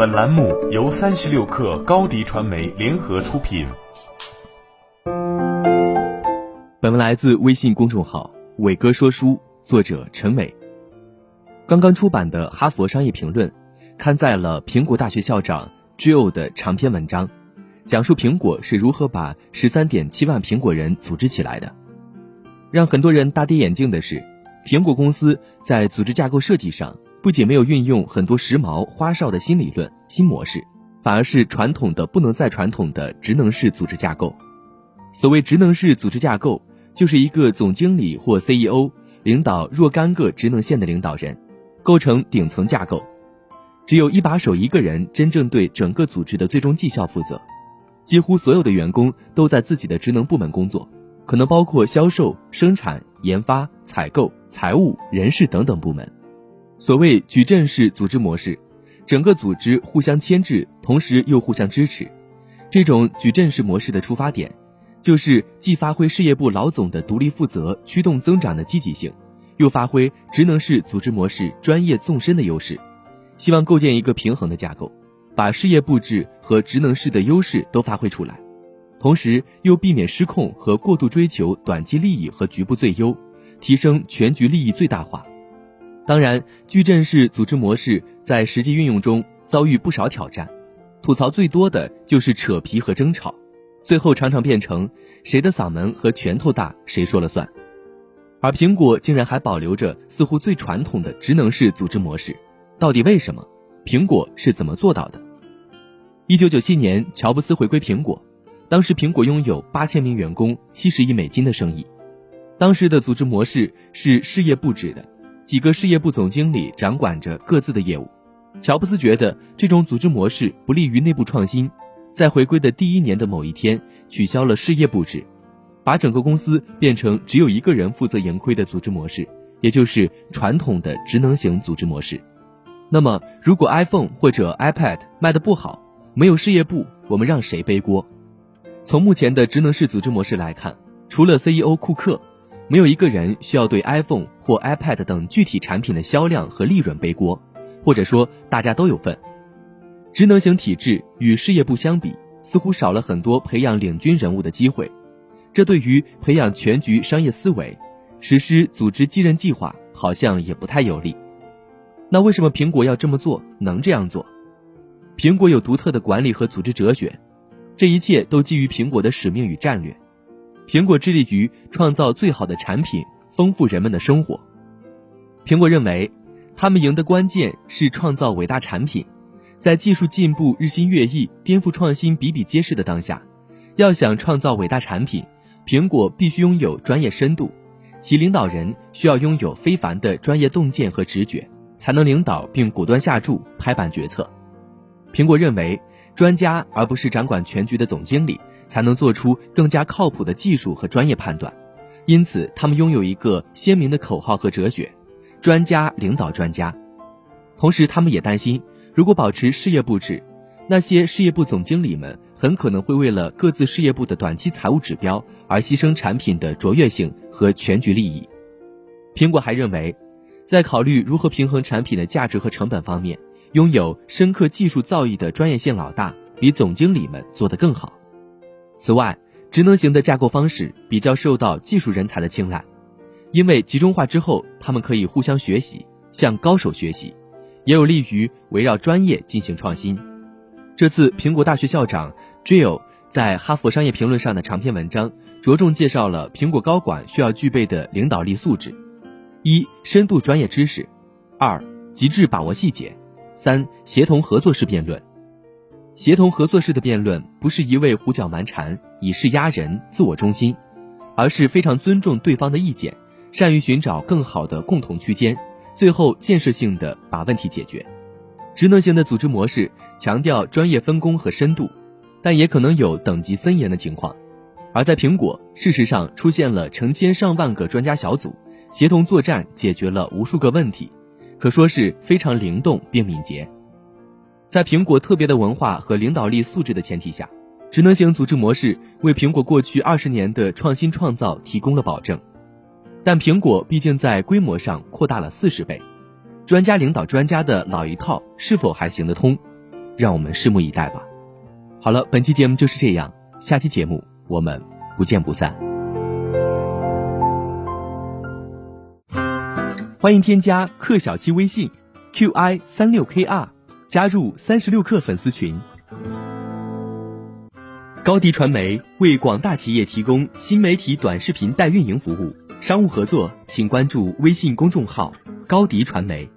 本栏目由三十六氪高低传媒联合出品。本文来自微信公众号“伟哥说书”，作者陈伟。刚刚出版的《哈佛商业评论》刊载了苹果大学校长 Joe 的长篇文章，讲述苹果是如何把十三点七万苹果人组织起来的。让很多人大跌眼镜的是，苹果公司在组织架构设计上不仅没有运用很多时髦花哨的新理论、新模式，反而是传统的不能再传统的职能式组织架构。所谓职能式组织架构，就是一个总经理或 CEO 领导若干个职能线的领导人，构成顶层架构。只有一把手一个人真正对整个组织的最终绩效负责，几乎所有的员工都在自己的职能部门工作。可能包括销售、生产、研发、采购、财务、人事等等部门。所谓矩阵式组织模式，整个组织互相牵制，同时又互相支持。这种矩阵式模式的出发点，就是既发挥事业部老总的独立负责、驱动增长的积极性，又发挥职能式组织模式专业纵深的优势，希望构建一个平衡的架构，把事业布置和职能式的优势都发挥出来。同时又避免失控和过度追求短期利益和局部最优，提升全局利益最大化。当然，矩阵式组织模式在实际运用中遭遇不少挑战，吐槽最多的就是扯皮和争吵，最后常常变成谁的嗓门和拳头大谁说了算。而苹果竟然还保留着似乎最传统的职能式组织模式，到底为什么？苹果是怎么做到的？一九九七年，乔布斯回归苹果。当时苹果拥有八千名员工，七十亿美金的生意。当时的组织模式是事业部制的，几个事业部总经理掌管着各自的业务。乔布斯觉得这种组织模式不利于内部创新，在回归的第一年的某一天取消了事业部制，把整个公司变成只有一个人负责盈亏的组织模式，也就是传统的职能型组织模式。那么，如果 iPhone 或者 iPad 卖的不好，没有事业部，我们让谁背锅？从目前的职能式组织模式来看，除了 CEO 库克，没有一个人需要对 iPhone 或 iPad 等具体产品的销量和利润背锅，或者说大家都有份。职能型体制与事业部相比，似乎少了很多培养领军人物的机会，这对于培养全局商业思维、实施组织继任计划好像也不太有利。那为什么苹果要这么做？能这样做？苹果有独特的管理和组织哲学。这一切都基于苹果的使命与战略。苹果致力于创造最好的产品，丰富人们的生活。苹果认为，他们赢的关键是创造伟大产品。在技术进步日新月异、颠覆创新比比皆是的当下，要想创造伟大产品，苹果必须拥有专业深度，其领导人需要拥有非凡的专业洞见和直觉，才能领导并果断下注、拍板决策。苹果认为。专家而不是掌管全局的总经理，才能做出更加靠谱的技术和专业判断。因此，他们拥有一个鲜明的口号和哲学：专家领导专家。同时，他们也担心，如果保持事业部制，那些事业部总经理们很可能会为了各自事业部的短期财务指标而牺牲产品的卓越性和全局利益。苹果还认为，在考虑如何平衡产品的价值和成本方面。拥有深刻技术造诣的专业性老大，比总经理们做得更好。此外，职能型的架构方式比较受到技术人才的青睐，因为集中化之后，他们可以互相学习，向高手学习，也有利于围绕专业进行创新。这次苹果大学校长 Jill 在《哈佛商业评论》上的长篇文章，着重介绍了苹果高管需要具备的领导力素质：一、深度专业知识；二、极致把握细节。三协同合作式辩论，协同合作式的辩论不是一味胡搅蛮缠、以势压人、自我中心，而是非常尊重对方的意见，善于寻找更好的共同区间，最后建设性的把问题解决。职能型的组织模式强调专业分工和深度，但也可能有等级森严的情况。而在苹果，事实上出现了成千上万个专家小组，协同作战，解决了无数个问题。可说是非常灵动并敏捷，在苹果特别的文化和领导力素质的前提下，职能型组织模式为苹果过去二十年的创新创造提供了保证。但苹果毕竟在规模上扩大了四十倍，专家领导专家的老一套是否还行得通？让我们拭目以待吧。好了，本期节目就是这样，下期节目我们不见不散。欢迎添加克小七微信，qi 三六 kr，加入三十六氪粉丝群。高迪传媒为广大企业提供新媒体短视频代运营服务，商务合作请关注微信公众号高迪传媒。